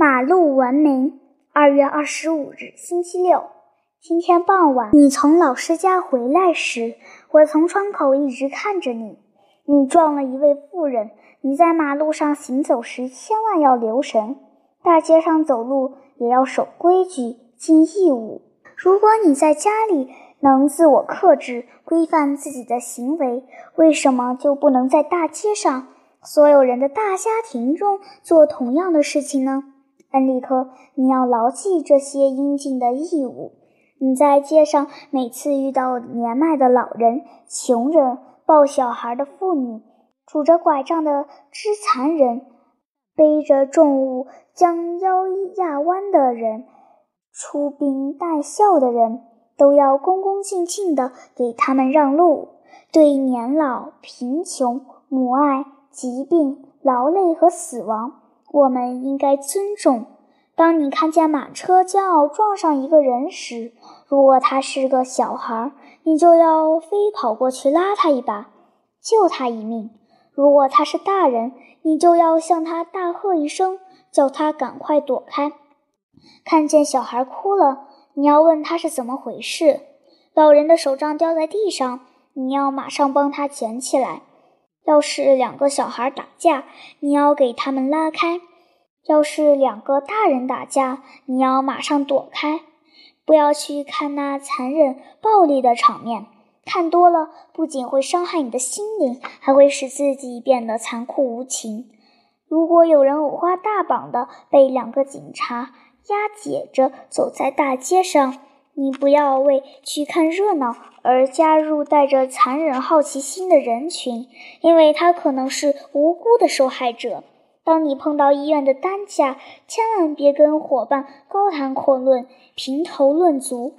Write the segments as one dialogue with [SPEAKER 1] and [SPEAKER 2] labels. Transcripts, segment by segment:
[SPEAKER 1] 马路文明。二月二十五日，星期六。今天傍晚，你从老师家回来时，我从窗口一直看着你。你撞了一位妇人。你在马路上行走时，千万要留神。大街上走路也要守规矩，尽义务。如果你在家里能自我克制，规范自己的行为，为什么就不能在大街上？所有人的大家庭中做同样的事情呢？恩利克，你要牢记这些应尽的义务。你在街上每次遇到年迈的老人、穷人、抱小孩的妇女、拄着拐杖的肢残人、背着重物将腰压弯的人、出兵带孝的人，都要恭恭敬敬地给他们让路。对年老、贫穷、母爱。疾病、劳累和死亡，我们应该尊重。当你看见马车将要撞上一个人时，如果他是个小孩，你就要飞跑过去拉他一把，救他一命；如果他是大人，你就要向他大喝一声，叫他赶快躲开。看见小孩哭了，你要问他是怎么回事。老人的手杖掉在地上，你要马上帮他捡起来。要是两个小孩打架，你要给他们拉开；要是两个大人打架，你要马上躲开。不要去看那残忍暴力的场面，看多了不仅会伤害你的心灵，还会使自己变得残酷无情。如果有人五花大绑的被两个警察押解着走在大街上，你不要为去看热闹而加入带着残忍好奇心的人群，因为他可能是无辜的受害者。当你碰到医院的担架，千万别跟伙伴高谈阔论、评头论足，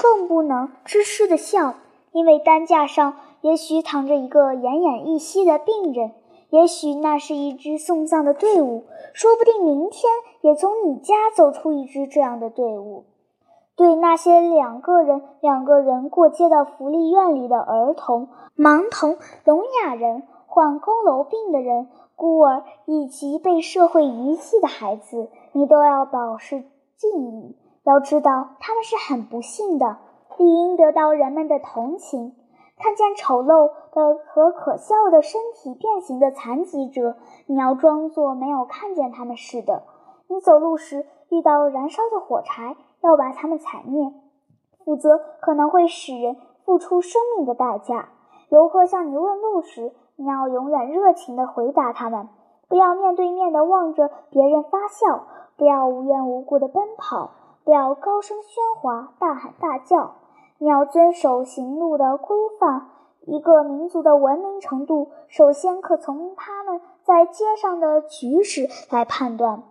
[SPEAKER 1] 更不能痴痴的笑，因为担架上也许躺着一个奄奄一息的病人，也许那是一支送葬的队伍，说不定明天也从你家走出一支这样的队伍。对那些两个人、两个人过街的福利院里的儿童、盲童、聋哑人、患佝偻病的人、孤儿以及被社会遗弃的孩子，你都要表示敬意。要知道，他们是很不幸的，理应得到人们的同情。看见丑陋的和可笑的身体变形的残疾者，你要装作没有看见他们似的。你走路时遇到燃烧的火柴。要把它们踩灭，否则可能会使人付出生命的代价。游客向你问路时，你要永远热情地回答他们，不要面对面地望着别人发笑，不要无缘无故地奔跑，不要高声喧哗、大喊大叫。你要遵守行路的规范。一个民族的文明程度，首先可从他们在街上的举止来判断。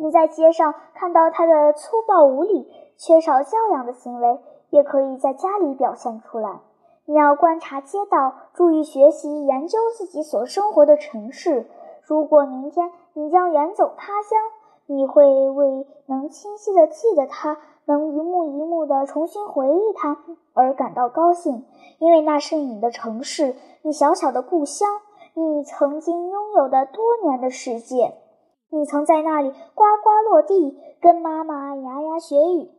[SPEAKER 1] 你在街上看到他的粗暴无礼、缺少教养的行为，也可以在家里表现出来。你要观察街道，注意学习、研究自己所生活的城市。如果明天你将远走他乡，你会为能清晰的记得他，能一幕一幕的重新回忆他而感到高兴，因为那是你的城市，你小小的故乡，你曾经拥有的多年的世界。你曾在那里呱呱落地，跟妈妈牙牙学语，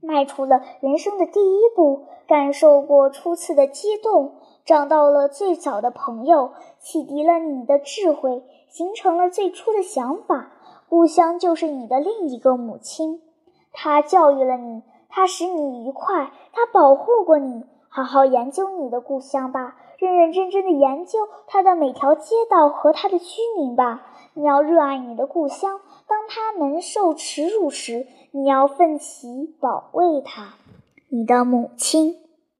[SPEAKER 1] 迈出了人生的第一步，感受过初次的激动，找到了最早的朋友，启迪了你的智慧，形成了最初的想法。故乡就是你的另一个母亲，她教育了你，她使你愉快，她保护过你。好好研究你的故乡吧，认认真真的研究它的每条街道和它的居民吧。你要热爱你的故乡，当它蒙受耻辱时，你要奋起保卫它。你的母亲。